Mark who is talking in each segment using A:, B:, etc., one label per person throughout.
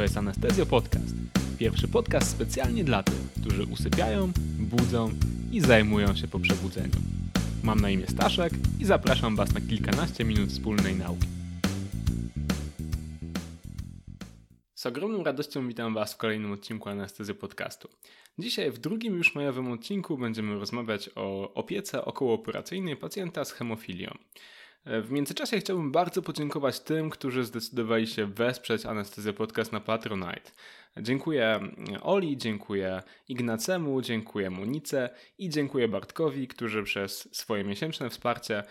A: To jest Anestezjo Podcast. Pierwszy podcast specjalnie dla tych, którzy usypiają, budzą i zajmują się po przebudzeniu. Mam na imię Staszek i zapraszam Was na kilkanaście minut wspólnej nauki. Z ogromną radością witam Was w kolejnym odcinku Anestezjo Podcastu. Dzisiaj w drugim już majowym odcinku będziemy rozmawiać o opiece okołooperacyjnej pacjenta z hemofilią. W międzyczasie chciałbym bardzo podziękować tym, którzy zdecydowali się wesprzeć Anestezję Podcast na Patronite. Dziękuję Oli, dziękuję Ignacemu, dziękuję Monice i dziękuję Bartkowi, którzy przez swoje miesięczne wsparcie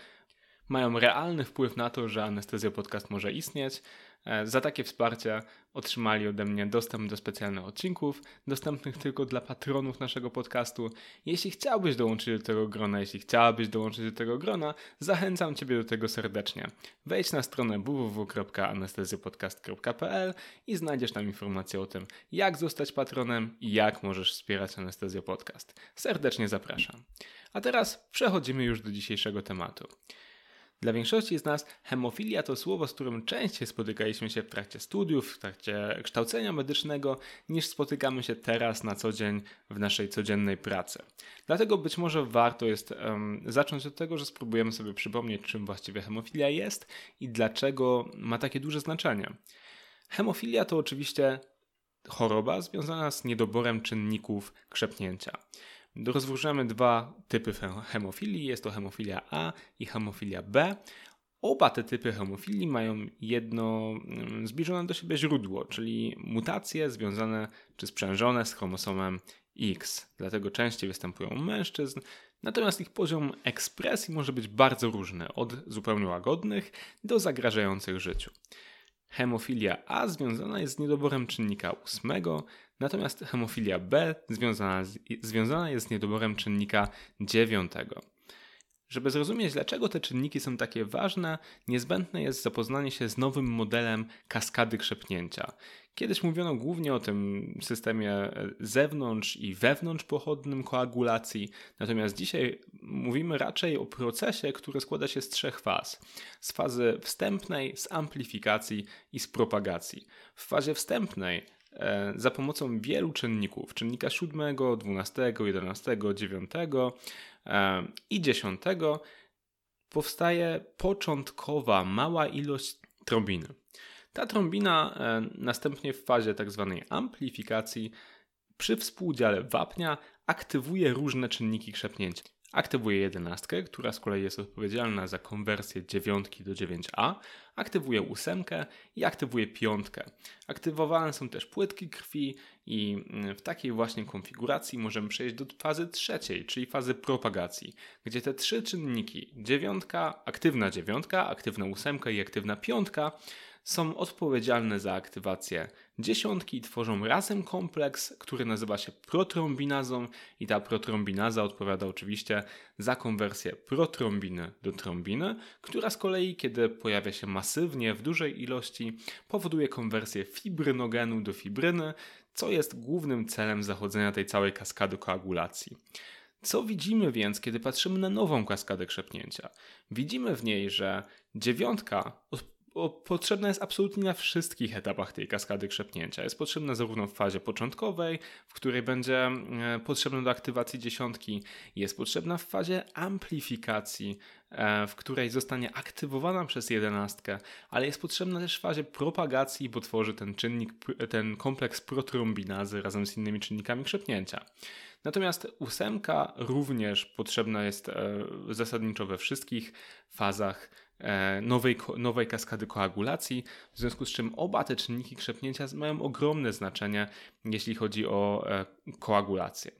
A: mają realny wpływ na to, że Anestezja Podcast może istnieć. E, za takie wsparcie otrzymali ode mnie dostęp do specjalnych odcinków, dostępnych tylko dla patronów naszego podcastu. Jeśli chciałbyś dołączyć do tego grona, jeśli chciałabyś dołączyć do tego grona, zachęcam Ciebie do tego serdecznie. Wejdź na stronę www.anestezjopodcast.pl i znajdziesz tam informacje o tym, jak zostać patronem i jak możesz wspierać Anestezjo Podcast. Serdecznie zapraszam. A teraz przechodzimy już do dzisiejszego tematu. Dla większości z nas hemofilia to słowo, z którym częściej spotykaliśmy się w trakcie studiów, w trakcie kształcenia medycznego, niż spotykamy się teraz na co dzień w naszej codziennej pracy. Dlatego być może warto jest um, zacząć od tego, że spróbujemy sobie przypomnieć, czym właściwie hemofilia jest i dlaczego ma takie duże znaczenie. Hemofilia to oczywiście choroba związana z niedoborem czynników krzepnięcia. Rozróżniamy dwa typy hemofilii. Jest to hemofilia A i hemofilia B. Oba te typy hemofilii mają jedno mm, zbliżone do siebie źródło, czyli mutacje związane czy sprzężone z chromosomem X. Dlatego częściej występują u mężczyzn, natomiast ich poziom ekspresji może być bardzo różny, od zupełnie łagodnych do zagrażających życiu. Hemofilia A związana jest z niedoborem czynnika ósmego, natomiast hemofilia B związana, z, związana jest z niedoborem czynnika dziewiątego. Żeby zrozumieć, dlaczego te czynniki są takie ważne, niezbędne jest zapoznanie się z nowym modelem kaskady krzepnięcia. Kiedyś mówiono głównie o tym systemie zewnątrz i wewnątrz pochodnym koagulacji, natomiast dzisiaj mówimy raczej o procesie, który składa się z trzech faz. Z fazy wstępnej, z amplifikacji i z propagacji. W fazie wstępnej za pomocą wielu czynników, czynnika 7, 12, 11, 9 i 10, powstaje początkowa mała ilość trombiny. Ta trombina e, następnie w fazie tzw. Tak amplifikacji przy współudziale wapnia aktywuje różne czynniki krzepnięcia. Aktywuje jedenastkę, która z kolei jest odpowiedzialna za konwersję dziewiątki do 9a, aktywuje ósemkę i aktywuje piątkę. Aktywowane są też płytki krwi i w takiej właśnie konfiguracji możemy przejść do fazy trzeciej, czyli fazy propagacji, gdzie te trzy czynniki, dziewiątka, aktywna dziewiątka, aktywna ósemka i aktywna piątka są odpowiedzialne za aktywację dziesiątki i tworzą razem kompleks, który nazywa się protrombinazą i ta protrombinaza odpowiada oczywiście za konwersję protrombiny do trombiny, która z kolei, kiedy pojawia się masywnie w dużej ilości, powoduje konwersję fibrynogenu do fibryny, co jest głównym celem zachodzenia tej całej kaskady koagulacji. Co widzimy więc, kiedy patrzymy na nową kaskadę krzepnięcia? Widzimy w niej, że dziewiątka potrzebna jest absolutnie na wszystkich etapach tej kaskady krzepnięcia. Jest potrzebna zarówno w fazie początkowej, w której będzie e, potrzebna do aktywacji dziesiątki, jest potrzebna w fazie amplifikacji, w której zostanie aktywowana przez jedenastkę, ale jest potrzebna też w fazie propagacji, bo tworzy ten czynnik, ten kompleks protrombinazy razem z innymi czynnikami krzepnięcia. Natomiast ósemka również potrzebna jest e, zasadniczo we wszystkich fazach E, nowej, nowej kaskady koagulacji, w związku z czym oba te czynniki krzepnięcia mają ogromne znaczenie, jeśli chodzi o e, koagulację.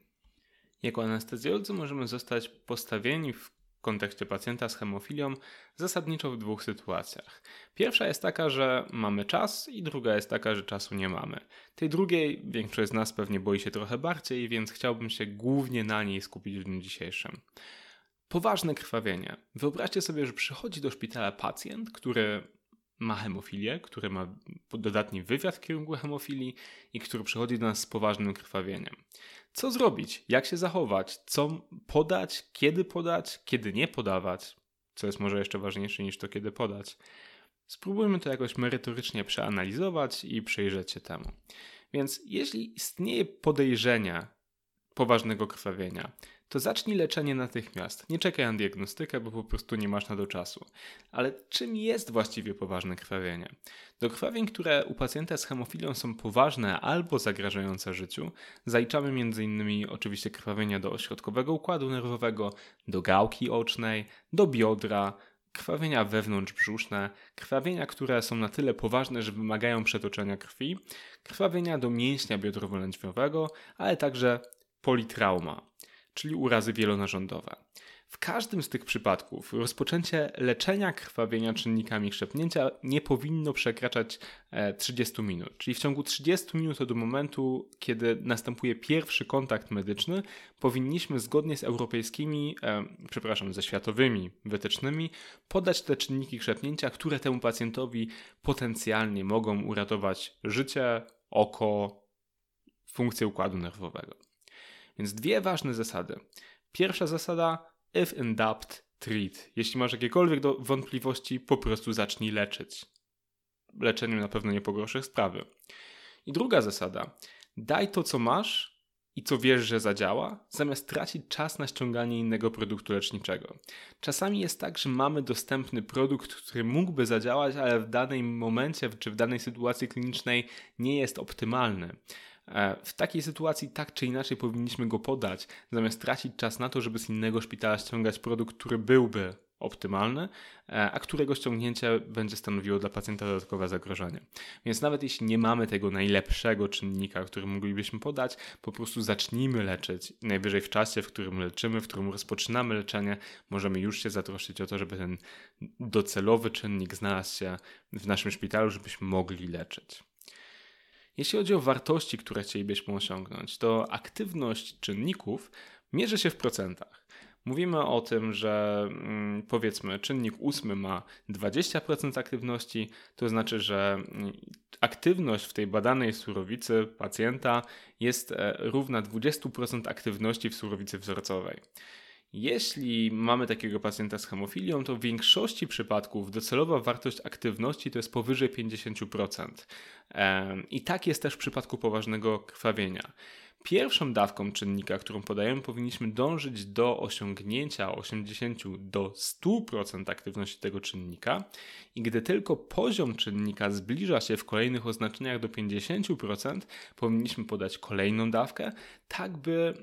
A: Jako anestezjolodzy możemy zostać postawieni w kontekście pacjenta z hemofilią zasadniczo w dwóch sytuacjach. Pierwsza jest taka, że mamy czas, i druga jest taka, że czasu nie mamy. Tej drugiej większość z nas pewnie boi się trochę bardziej, więc chciałbym się głównie na niej skupić w dniu dzisiejszym. Poważne krwawienie. Wyobraźcie sobie, że przychodzi do szpitala pacjent, który ma hemofilię, który ma dodatni wywiad w kierunku hemofilii i który przychodzi do nas z poważnym krwawieniem. Co zrobić? Jak się zachować? Co podać? Kiedy podać? Kiedy nie podawać? Co jest może jeszcze ważniejsze niż to, kiedy podać. Spróbujmy to jakoś merytorycznie przeanalizować i przyjrzeć się temu. Więc jeśli istnieje podejrzenie poważnego krwawienia, to zacznij leczenie natychmiast. Nie czekaj na diagnostykę, bo po prostu nie masz na to czasu. Ale czym jest właściwie poważne krwawienie? Do krwawień, które u pacjenta z hemofilią są poważne albo zagrażające życiu, zaliczamy m.in. oczywiście krwawienia do ośrodkowego układu nerwowego, do gałki ocznej, do biodra, krwawienia wewnątrzbrzuszne, krwawienia, które są na tyle poważne, że wymagają przetoczenia krwi, krwawienia do mięśnia biodrowo-lędźwiowego, ale także politrauma czyli urazy wielonarządowe. W każdym z tych przypadków rozpoczęcie leczenia krwawienia czynnikami krzepnięcia nie powinno przekraczać 30 e, minut. Czyli w ciągu 30 minut od momentu, kiedy następuje pierwszy kontakt medyczny, powinniśmy zgodnie z europejskimi, e, przepraszam, ze światowymi wytycznymi podać te czynniki krzepnięcia, które temu pacjentowi potencjalnie mogą uratować życie, oko, funkcję układu nerwowego. Więc dwie ważne zasady. Pierwsza zasada, if in doubt, treat. Jeśli masz jakiekolwiek wątpliwości, po prostu zacznij leczyć. Leczeniem na pewno nie pogorszysz sprawy. I druga zasada, daj to, co masz i co wiesz, że zadziała, zamiast tracić czas na ściąganie innego produktu leczniczego. Czasami jest tak, że mamy dostępny produkt, który mógłby zadziałać, ale w danym momencie czy w danej sytuacji klinicznej nie jest optymalny. E, w takiej sytuacji tak czy inaczej powinniśmy go podać, zamiast tracić czas na to, żeby z innego szpitala ściągać produkt, który byłby optymalny, e, a którego ściągnięcie będzie stanowiło dla pacjenta dodatkowe zagrożenie. Więc nawet jeśli nie mamy tego najlepszego czynnika, który moglibyśmy podać, po prostu zacznijmy leczyć. Najwyżej w czasie, w którym leczymy, w którym rozpoczynamy leczenie, możemy już się zatroszczyć o to, żeby ten docelowy czynnik znalazł się w naszym szpitalu, żebyśmy mogli leczyć. Jeśli chodzi o wartości, które chcielibyśmy osiągnąć, to aktywność czynników mierzy się w procentach. Mówimy o tym, że mm, powiedzmy czynnik ósmy ma 20% aktywności, to znaczy, że mm, aktywność w tej badanej surowicy pacjenta jest e, równa 20% aktywności w surowicy wzorcowej. Jeśli mamy takiego pacjenta z hemofilią, to w większości przypadków docelowa wartość aktywności to jest powyżej 50%. I tak jest też w przypadku poważnego krwawienia. Pierwszą dawką czynnika, którą podajemy, powinniśmy dążyć do osiągnięcia 80 do 100% aktywności tego czynnika i gdy tylko poziom czynnika zbliża się w kolejnych oznaczeniach do 50%, powinniśmy podać kolejną dawkę, tak by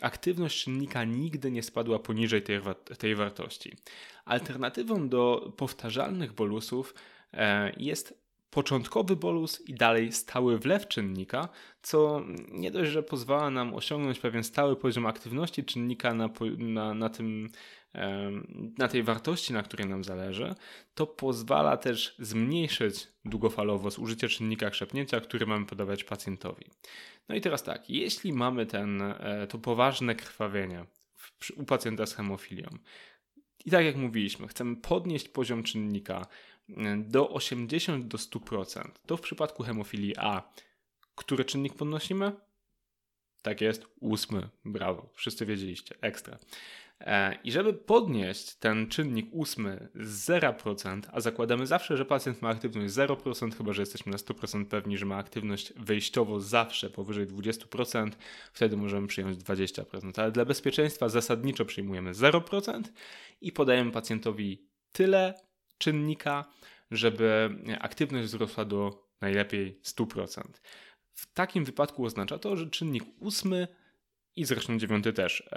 A: e, aktywność czynnika nigdy nie spadła poniżej tej, tej wartości. Alternatywą do powtarzalnych bolusów e, jest początkowy bolus i dalej stały wlew czynnika, co nie dość, że pozwala nam osiągnąć pewien stały poziom aktywności czynnika na, na, na tym na tej wartości, na której nam zależy, to pozwala też zmniejszyć długofalowo zużycie czynnika krzepnięcia, który mamy podawać pacjentowi. No i teraz tak, jeśli mamy ten, e, to poważne krwawienie u pacjenta z hemofilią, i tak jak mówiliśmy, chcemy podnieść poziom czynnika do 80 do 100%. To w przypadku hemofilii A. Który czynnik podnosimy? Tak jest, ósmy. Brawo, wszyscy wiedzieliście, ekstra. E, I żeby podnieść ten czynnik ósmy z 0%, a zakładamy zawsze, że pacjent ma aktywność 0%, chyba że jesteśmy na 100% pewni, że ma aktywność wyjściowo zawsze powyżej 20%, wtedy możemy przyjąć 20%, ale dla bezpieczeństwa zasadniczo przyjmujemy 0% i podajemy pacjentowi tyle czynnika, żeby aktywność wzrosła do najlepiej 100%. W takim wypadku oznacza to, że czynnik ósmy i zresztą dziewiąty też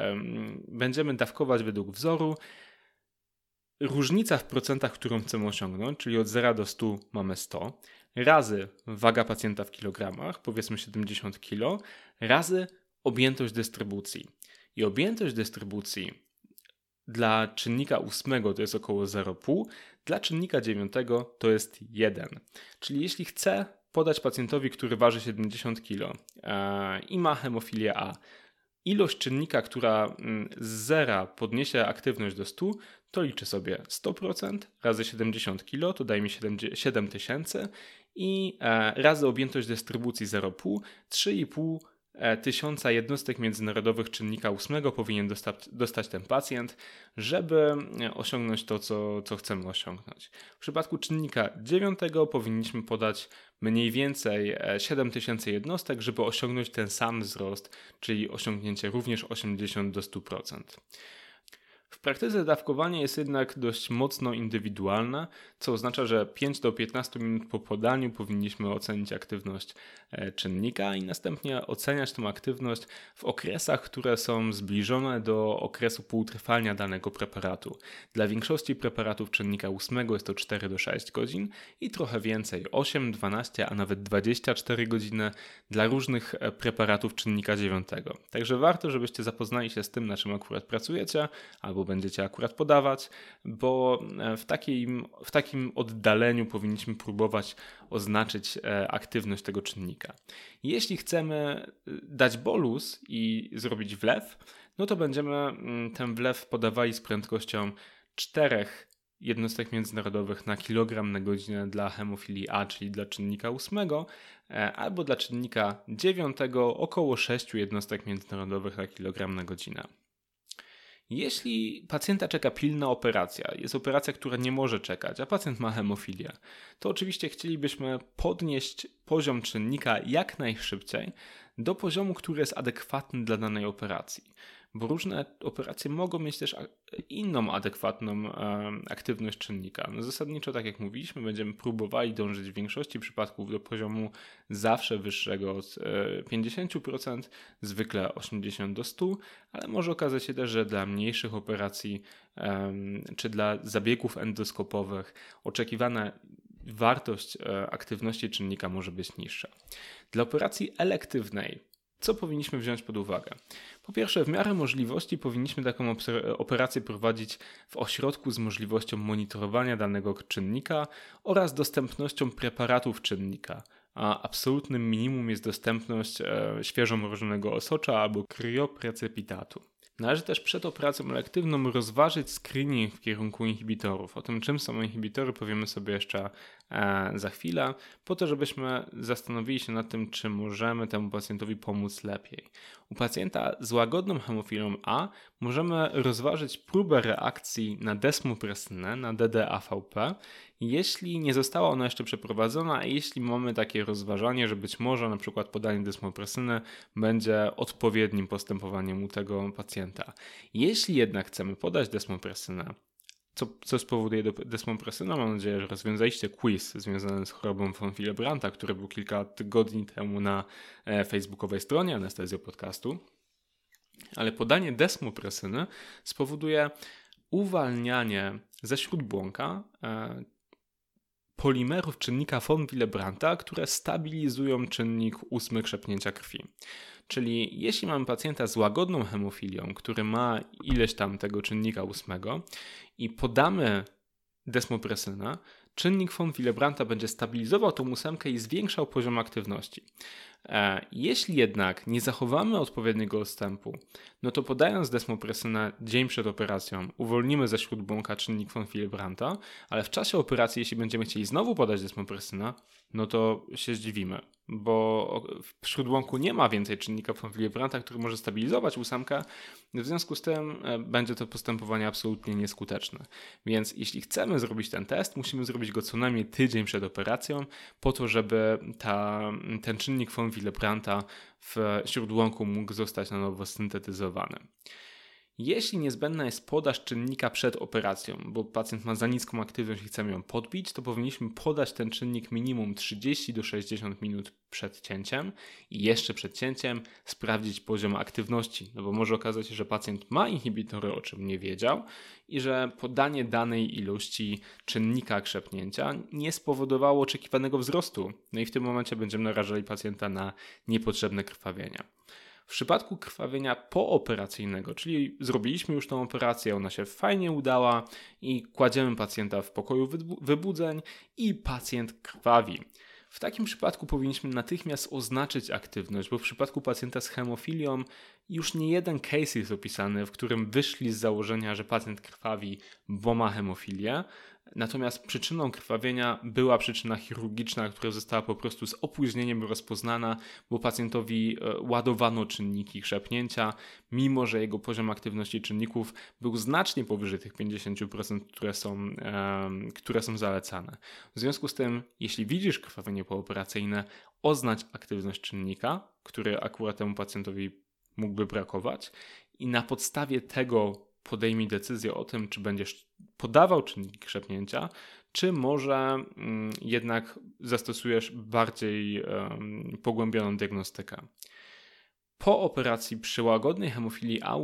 A: będziemy dawkować według wzoru. Różnica w procentach, którą chcemy osiągnąć, czyli od 0 do 100 mamy 100, razy waga pacjenta w kilogramach, powiedzmy 70 kg, razy objętość dystrybucji. I objętość dystrybucji dla czynnika ósmego to jest około 0,5, dla czynnika dziewiątego to jest 1. Czyli jeśli chcę podać pacjentowi, który waży 70 kg e, i ma hemofilię A, ilość czynnika, która mm, z zera podniesie aktywność do 100, to liczę sobie 100% razy 70 kg, to daje mi 7000 i e, razy objętość dystrybucji 0,5, 3,5 1000 jednostek międzynarodowych czynnika ósmego powinien dostać, dostać ten pacjent, żeby osiągnąć to, co, co chcemy osiągnąć. W przypadku czynnika dziewiątego powinniśmy podać mniej więcej 7000 jednostek, żeby osiągnąć ten sam wzrost, czyli osiągnięcie również 80 do 100%. W praktyce dawkowanie jest jednak dość mocno indywidualne, co oznacza, że 5 do 15 minut po podaniu powinniśmy ocenić aktywność e, czynnika i następnie oceniać tą aktywność w okresach, które są zbliżone do okresu półtrwania danego preparatu. Dla większości preparatów czynnika 8 jest to 4 do 6 godzin i trochę więcej 8, 12, a nawet 24 godziny dla różnych e, preparatów czynnika 9. Także warto, żebyście zapoznali się z tym, na czym akurat pracujecie, albo będziecie akurat podawać, bo e, w takim, w takim oddaleniu powinniśmy próbować oznaczyć e, aktywność tego czynnika. Jeśli chcemy e, dać bolus i zrobić wlew, no to będziemy mm, ten wlew podawali z prędkością 4 jednostek międzynarodowych na kilogram na godzinę dla hemofilii A, czyli dla czynnika 8, albo dla czynnika 9 około 6 jednostek międzynarodowych na kilogram na godzinę. Jeśli pacjenta czeka pilna operacja, jest operacja, która nie może czekać, a pacjent ma hemofilię, to oczywiście chcielibyśmy podnieść poziom czynnika jak najszybciej do poziomu, który jest adekwatny dla danej operacji bo różne operacje mogą mieć też inną adekwatną aktywność czynnika. No zasadniczo, tak jak mówiliśmy, będziemy próbowali dążyć w większości przypadków do poziomu zawsze wyższego od 50%, e, zwykle 80 do 100, ale może okazać się też, że dla mniejszych operacji czy dla zabiegów endoskopowych oczekiwana wartość e, aktywności czynnika może być niższa. Dla operacji elektywnej co powinniśmy wziąć pod uwagę? Po pierwsze, w miarę możliwości powinniśmy taką operację prowadzić w ośrodku z możliwością monitorowania danego czynnika oraz dostępnością preparatów czynnika, a absolutnym minimum jest dostępność e, świeżo mrożonego osocza albo kryoprecepitatu. Należy też przed operacją elektywną rozważyć screening w kierunku inhibitorów. O tym, czym są inhibitory, powiemy sobie jeszcze e, za chwilę, po to, żebyśmy zastanowili się nad tym, czy możemy temu pacjentowi pomóc lepiej. U pacjenta z łagodną hemofilą A możemy rozważyć próbę reakcji na desmopresynę, na DDAVP, jeśli nie została ona jeszcze przeprowadzona, a jeśli mamy takie rozważanie, że być może na przykład podanie desmopresyny będzie odpowiednim postępowaniem u tego pacjenta. Jeśli jednak chcemy podać desmopresynę, co, co spowoduje desmopresyna? Mam nadzieję, że rozwiązaliście quiz związany z chorobą von Willebrandta, który był kilka tygodni temu na e, facebookowej stronie Anestezjo Podcastu. Ale podanie desmopresyny spowoduje uwalnianie ze śródbłąka e, polimerów czynnika von Willebrandta, które stabilizują czynnik ósmy krzepnięcia krwi. Czyli jeśli mamy pacjenta z łagodną hemofilią, który ma ileś tam tego czynnika ósmego i podamy desmopresynę, czynnik von Willebrandta będzie stabilizował tą ósemkę i zwiększał poziom aktywności. E, jeśli jednak nie zachowamy odpowiedniego odstępu, no to podając desmopresynę dzień przed operacją, uwolnimy ze śródbłąka czynnik von Willebrandta, ale w czasie operacji, jeśli będziemy chcieli znowu podać desmopresynę, no to się zdziwimy, bo w śródłąku nie ma więcej czynnika von Willebrandta, który może stabilizować ósemkę, w związku z tym e, będzie to postępowanie absolutnie nieskuteczne. Więc jeśli chcemy zrobić ten test, musimy zrobić go co najmniej tydzień przed operacją, po to, żeby ta, ten czynnik von Willebrandta w śródłąku mógł zostać na nowo syntetyzowany. Jeśli niezbędna jest podaż czynnika przed operacją, bo pacjent ma za niską aktywność i chcemy ją podbić, to powinniśmy podać ten czynnik minimum 30 do 60 minut przed cięciem i jeszcze przed cięciem sprawdzić poziom aktywności, no bo może okazać się, że pacjent ma inhibitory, o czym nie wiedział i że podanie danej ilości czynnika krzepnięcia nie spowodowało oczekiwanego wzrostu. No i w tym momencie będziemy narażali pacjenta na niepotrzebne krwawienia. W przypadku krwawienia pooperacyjnego, czyli zrobiliśmy już tą operację, ona się fajnie udała i kładziemy pacjenta w pokoju wybudzeń i pacjent krwawi. W takim przypadku powinniśmy natychmiast oznaczyć aktywność, bo w przypadku pacjenta z hemofilią już nie jeden case jest opisany, w którym wyszli z założenia, że pacjent krwawi, bo ma hemofilię, Natomiast przyczyną krwawienia była przyczyna chirurgiczna, która została po prostu z opóźnieniem rozpoznana, bo pacjentowi e, ładowano czynniki krzepnięcia, mimo że jego poziom aktywności czynników był znacznie powyżej tych 50%, które są, które są zalecane. W związku z tym, jeśli widzisz krwawienie pooperacyjne, oznacz aktywność czynnika, który akurat temu pacjentowi mógłby brakować i na podstawie tego podejmij decyzję o tym, czy będziesz podawał czynniki krzepnięcia, czy może mm, jednak zastosujesz bardziej pogłębioną diagnostykę. Po operacji przy łagodnej hemofilii A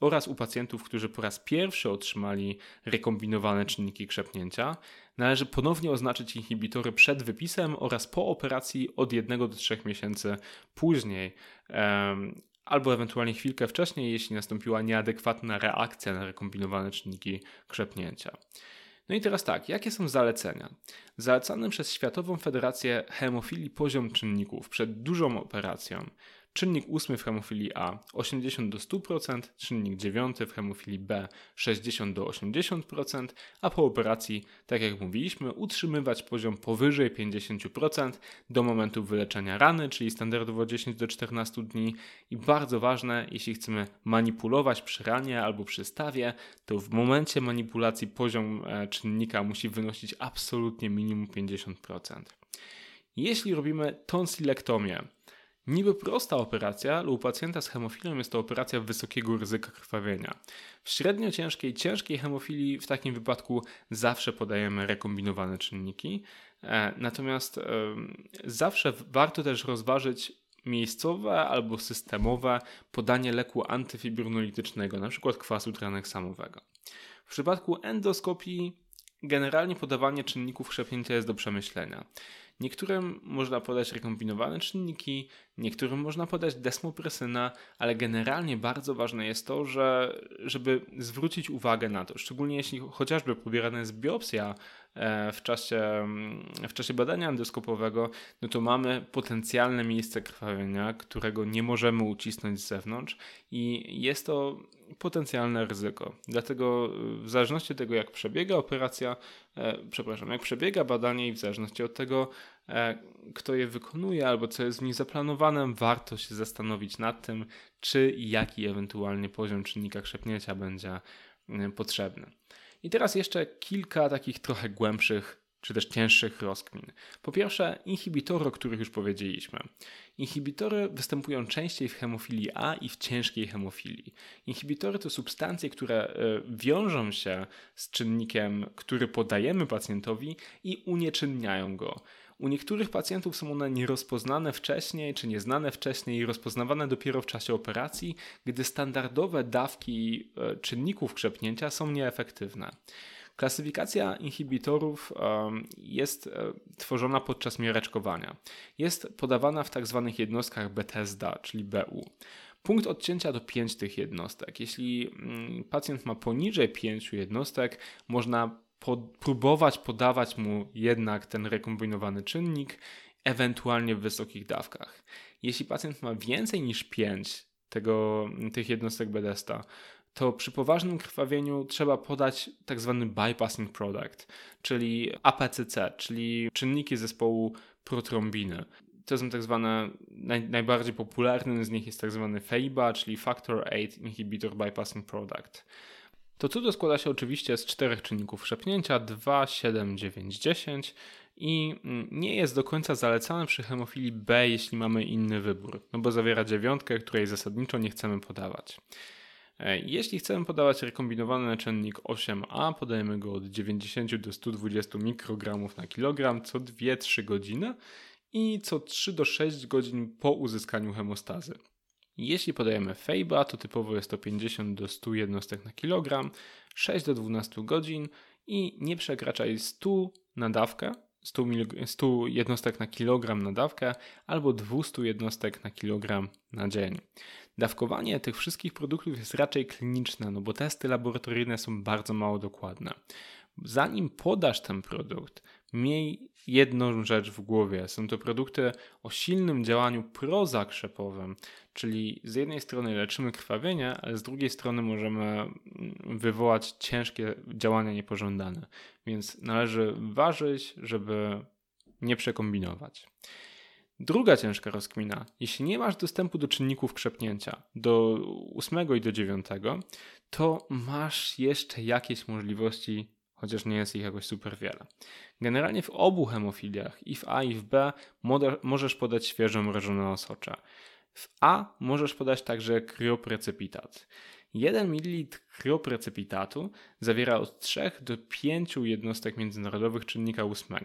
A: oraz u pacjentów, którzy po raz pierwszy otrzymali rekombinowane czynniki krzepnięcia, należy ponownie oznaczyć inhibitory przed wypisem oraz po operacji od 1 do 3 miesięcy później albo ewentualnie chwilkę wcześniej, jeśli nastąpiła nieadekwatna reakcja na rekombinowane czynniki krzepnięcia. No i teraz tak, jakie są zalecenia? Zalecany przez Światową Federację Hemofilii poziom czynników przed dużą operacją Czynnik 8 w hemofilii A 80 do 100%, czynnik 9 w hemofilii B 60 do 80%, a po operacji, tak jak mówiliśmy, utrzymywać poziom powyżej 50% do momentu wyleczenia rany, czyli standardowo 10 do 14 dni. I bardzo ważne, jeśli chcemy manipulować przy ranie albo przy stawie, to w momencie manipulacji poziom e, czynnika musi wynosić absolutnie minimum 50%. Jeśli robimy tonsylektomię, Niby prosta operacja, ale u pacjenta z hemofilią jest to operacja wysokiego ryzyka krwawienia. W średnio ciężkiej, ciężkiej hemofilii w takim wypadku zawsze podajemy rekombinowane czynniki, e, natomiast zawsze warto też rozważyć miejscowe albo systemowe podanie leku antyfibrinolitycznego, np. kwasu traneksamowego. W przypadku endoskopii generalnie podawanie czynników krzepnięcia jest do przemyślenia. Niektórym można podać rekombinowane czynniki, niektórym można podać desmopresyna, ale generalnie bardzo ważne jest to, że, żeby zwrócić uwagę na to, szczególnie jeśli chociażby pobierana jest biopsja w czasie, mm, w czasie badania endoskopowego, no to mamy potencjalne miejsce krwawienia, którego nie możemy ucisnąć z zewnątrz i jest to potencjalne ryzyko. Dlatego w zależności od tego, jak przebiega operacja, e, przepraszam, jak przebiega badanie i w zależności od tego, e, kto je wykonuje albo co jest w nich zaplanowane, warto się zastanowić nad tym, czy i jaki ewentualnie poziom czynnika krzepnięcia będzie e, potrzebny. I teraz jeszcze kilka takich trochę głębszych czy też cięższych rozkmin. Po pierwsze, inhibitory, o których już powiedzieliśmy. Inhibitory występują częściej w hemofilii A i w ciężkiej hemofilii. Inhibitory to substancje, które e, wiążą się z czynnikiem, który podajemy pacjentowi i unieczynniają go. U niektórych pacjentów są one nierozpoznane wcześniej, czy nieznane wcześniej i rozpoznawane dopiero w czasie operacji, gdy standardowe dawki e, czynników krzepnięcia są nieefektywne. Klasyfikacja inhibitorów jest e, tworzona podczas miareczkowania. Jest podawana w tzw. Tak jednostkach Bethesda, czyli BU. Punkt odcięcia to 5 tych jednostek. Jeśli mm, pacjent ma poniżej 5 jednostek, można próbować podawać mu jednak ten rekombinowany czynnik, ewentualnie w wysokich dawkach. Jeśli pacjent ma więcej niż 5 tego, tych jednostek Bethesda, to przy poważnym krwawieniu trzeba podać tak zwany bypassing product, czyli APCC, czyli czynniki zespołu protrombiny. To są tak zwane, naj, najbardziej popularny z nich jest tak zwany FABA, czyli Factor 8 Inhibitor Bypassing Product. To cudo składa się oczywiście z czterech czynników szepnięcia 2, 7, 9, 10 i mm, nie jest do końca zalecany przy hemofilii B, jeśli mamy inny wybór, no bo zawiera dziewiątkę, której zasadniczo nie chcemy podawać. E, jeśli chcemy podawać rekombinowany naczynnik 8A, podajemy go od 90 do 120 mikrogramów na kilogram co 2-3 godziny i co 3 do 6 godzin po uzyskaniu hemostazy. Jeśli podajemy FEIBA, to typowo jest to 50 do 100 jednostek na kilogram, 6 do 12 godzin i nie przekraczaj 100 na dawkę, 100, 100 jednostek na kilogram na dawkę albo 200 jednostek na kilogram na dzień. Dawkowanie tych wszystkich produktów jest raczej kliniczne, no bo testy laboratoryjne są bardzo mało dokładne. Zanim podasz ten produkt, Miej jedną rzecz w głowie. Są to produkty o silnym działaniu prozakrzepowym, czyli z jednej strony leczymy krwawienie, ale z drugiej strony możemy mm, wywołać ciężkie działania niepożądane. Więc należy ważyć, żeby nie przekombinować. Druga ciężka rozkmina. Jeśli nie masz dostępu do czynników krzepnięcia do 8 i do 9, to masz jeszcze jakieś możliwości, chociaż nie jest ich jakoś super wiele. Generalnie w obu hemofiliach, i w A i w B, możesz podać świeżo mrożone osocze. W A możesz podać także krioprecepitat. 1 ml krioprecepitatu zawiera od 3 do 5 jednostek międzynarodowych czynnika 8.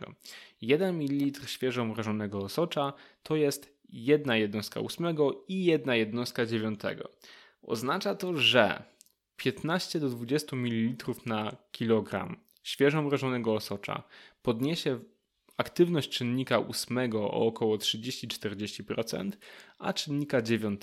A: 1 ml świeżo mrożonego osocza to jest jedna jednostka 8 i jedna jednostka 9. Oznacza to, że 15 do 20 ml na kilogram świeżo mrożonego osocza podniesie aktywność czynnika 8 o około 30-40%, a czynnika 9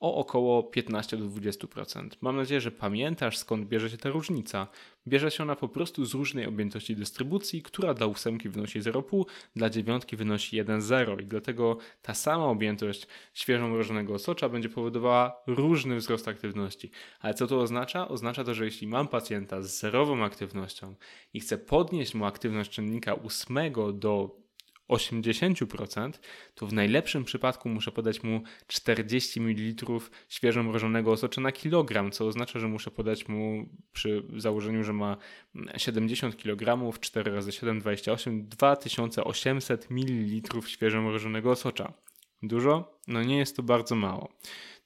A: o około 15-20%. Mam nadzieję, że pamiętasz skąd bierze się ta różnica. Bierze się ona po prostu z różnej objętości dystrybucji, która dla 8 wynosi 0,5, dla 9 wynosi 1,0 i dlatego ta sama objętość świeżo mrożonego osocza będzie powodowała różny wzrost aktywności. Ale co to oznacza? Oznacza to, że jeśli mam pacjenta z zerową aktywnością i chcę podnieść mu aktywność czynnika 8 do 80%, to w najlepszym przypadku muszę podać mu 40 ml świeżo mrożonego osocza na kilogram, co oznacza, że muszę podać mu przy założeniu, że ma 70 kg, 4 razy 7, 28, 2800 ml świeżo mrożonego osocza. Dużo? No nie jest to bardzo mało.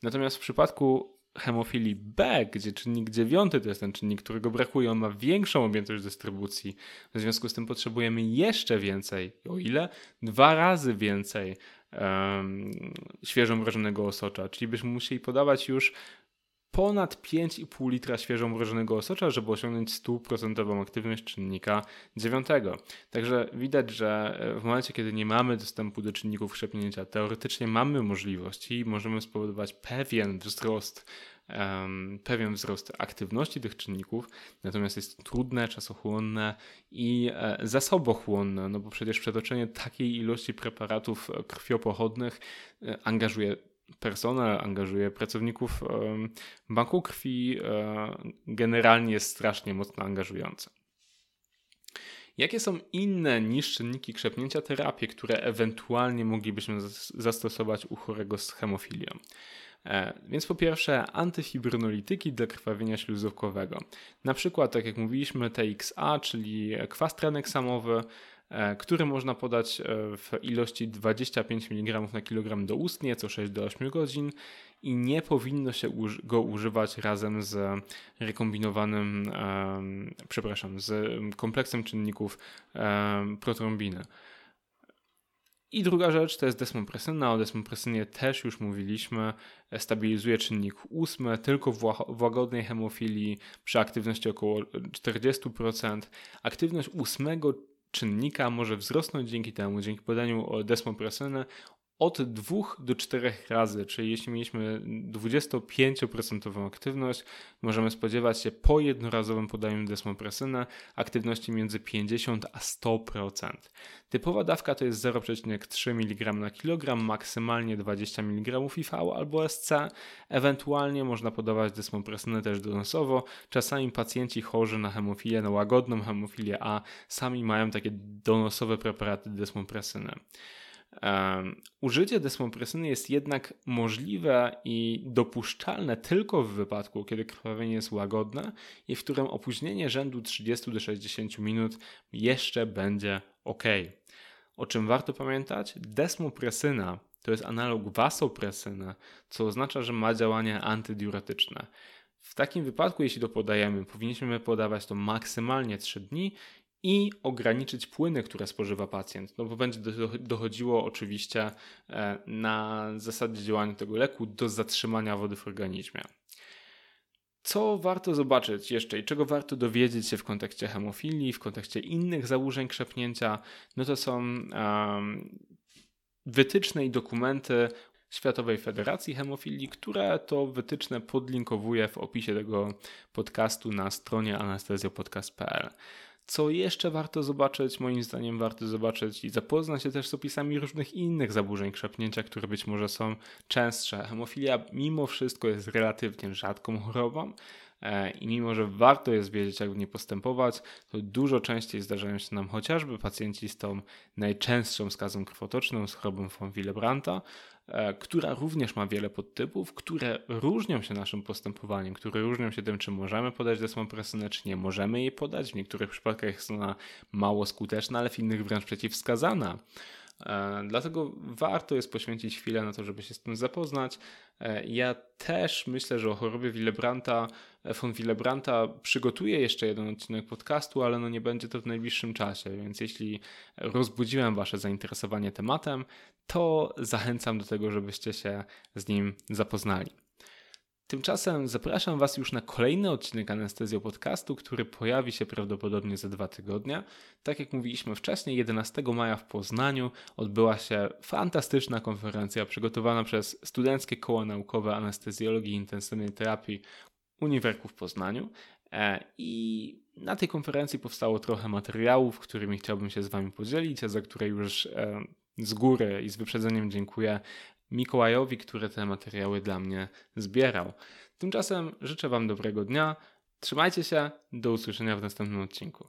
A: Natomiast w przypadku hemofilii B, gdzie czynnik dziewiąty to jest ten czynnik, którego brakuje, on ma większą objętość dystrybucji. W związku z tym potrzebujemy jeszcze więcej. O ile? Dwa razy więcej um, świeżo mrożonego osocza. Czyli byśmy musieli podawać już ponad 5,5 litra świeżo mrożonego osocza, żeby osiągnąć 100% aktywność czynnika dziewiątego. Także widać, że w momencie, kiedy nie mamy dostępu do czynników krzepnięcia, teoretycznie mamy możliwość i możemy spowodować pewien wzrost pewien wzrost aktywności tych czynników, natomiast jest trudne, czasochłonne i e, zasobochłonne, no bo przecież przetoczenie takiej ilości preparatów krwiopochodnych e, angażuje personel, angażuje pracowników banku krwi, e, generalnie jest strasznie mocno angażujące. Jakie są inne niż czynniki krzepnięcia terapie, które ewentualnie moglibyśmy zastosować u chorego z hemofilią? E, więc po pierwsze antyfibrinolityki dla krwawienia śluzówkowego. Na przykład, tak jak mówiliśmy, TXA, czyli kwas traneksamowy, który można podać e, w ilości 25 mg na kilogram do ustnie co 6 do 8 godzin i nie powinno się go używać razem z rekombinowanym, przepraszam, z kompleksem czynników protrombiny. I druga rzecz to jest desmopresyna. O desmopresynie też już mówiliśmy. Stabilizuje czynnik ósmy tylko w łagodnej hemofilii przy aktywności około 40%. Aktywność ósmego czynnika może wzrosnąć dzięki temu, dzięki podaniu desmopresyny od 2 do 4 razy, czyli jeśli mieliśmy 25% aktywność, możemy spodziewać się po jednorazowym podaniu desmopresyny aktywności między 50 a 100%. Typowa dawka to jest 0,3 mg na kilogram, maksymalnie 20 mg IV albo SC. Ewentualnie można podawać desmopresynę też donosowo. Czasami pacjenci chorzy na hemofilię, na łagodną hemofilię A, sami mają takie donosowe preparaty desmopresyny. Użycie desmopresyny jest jednak możliwe i dopuszczalne tylko w wypadku, kiedy krwawienie jest łagodne i w którym opóźnienie rzędu 30 do 60 minut jeszcze będzie ok. O czym warto pamiętać? Desmopresyna to jest analog vasopresyny, co oznacza, że ma działanie antydiuretyczne. W takim wypadku, jeśli to podajemy, powinniśmy podawać to maksymalnie 3 dni i ograniczyć płyny, które spożywa pacjent, no bo będzie dochodziło oczywiście e, na zasadzie działania tego leku do zatrzymania wody w organizmie. Co warto zobaczyć jeszcze i czego warto dowiedzieć się w kontekście hemofilii, w kontekście innych zaburzeń krzepnięcia, no to są um, wytyczne i dokumenty Światowej Federacji Hemofilii, które to wytyczne podlinkowuję w opisie tego podcastu na stronie anestezjopodcast.pl. Co jeszcze warto zobaczyć? Moim zdaniem warto zobaczyć i zapoznać się też z opisami różnych innych zaburzeń krzepnięcia, które być może są częstsze. Hemofilia mimo wszystko jest relatywnie rzadką chorobą, E, I mimo, że warto jest wiedzieć, jak w niej postępować, to dużo częściej zdarzają się nam chociażby pacjenci z tą najczęstszą skazą krwotoczną, z chorobą von Willebrandta, e, która również ma wiele podtypów, które różnią się naszym postępowaniem, które różnią się tym, czy możemy podać desmopresynę, czy nie możemy jej podać. W niektórych przypadkach jest ona mało skuteczna, ale w innych wręcz przeciwwskazana. E, dlatego warto jest poświęcić chwilę na to, żeby się z tym zapoznać. E, ja też myślę, że o chorobie Willebranta, e, von Willebranta przygotuję jeszcze jeden odcinek podcastu, ale no nie będzie to w najbliższym czasie, więc jeśli rozbudziłem Wasze zainteresowanie tematem, to zachęcam do tego, żebyście się z nim zapoznali. Tymczasem zapraszam Was już na kolejny odcinek Anestezjo Podcastu, który pojawi się prawdopodobnie za dwa tygodnie. Tak jak mówiliśmy wcześniej, 11 maja w Poznaniu odbyła się fantastyczna konferencja przygotowana przez Studenckie Koło Naukowe Anestezjologii i Intensywnej Terapii Uniwerku w Poznaniu. E, I na tej konferencji powstało trochę materiałów, którymi chciałbym się z Wami podzielić, a za które już e, z góry i z wyprzedzeniem dziękuję Mikołajowi, który te materiały dla mnie zbierał. Tymczasem życzę Wam dobrego dnia. Trzymajcie się, do usłyszenia w następnym odcinku.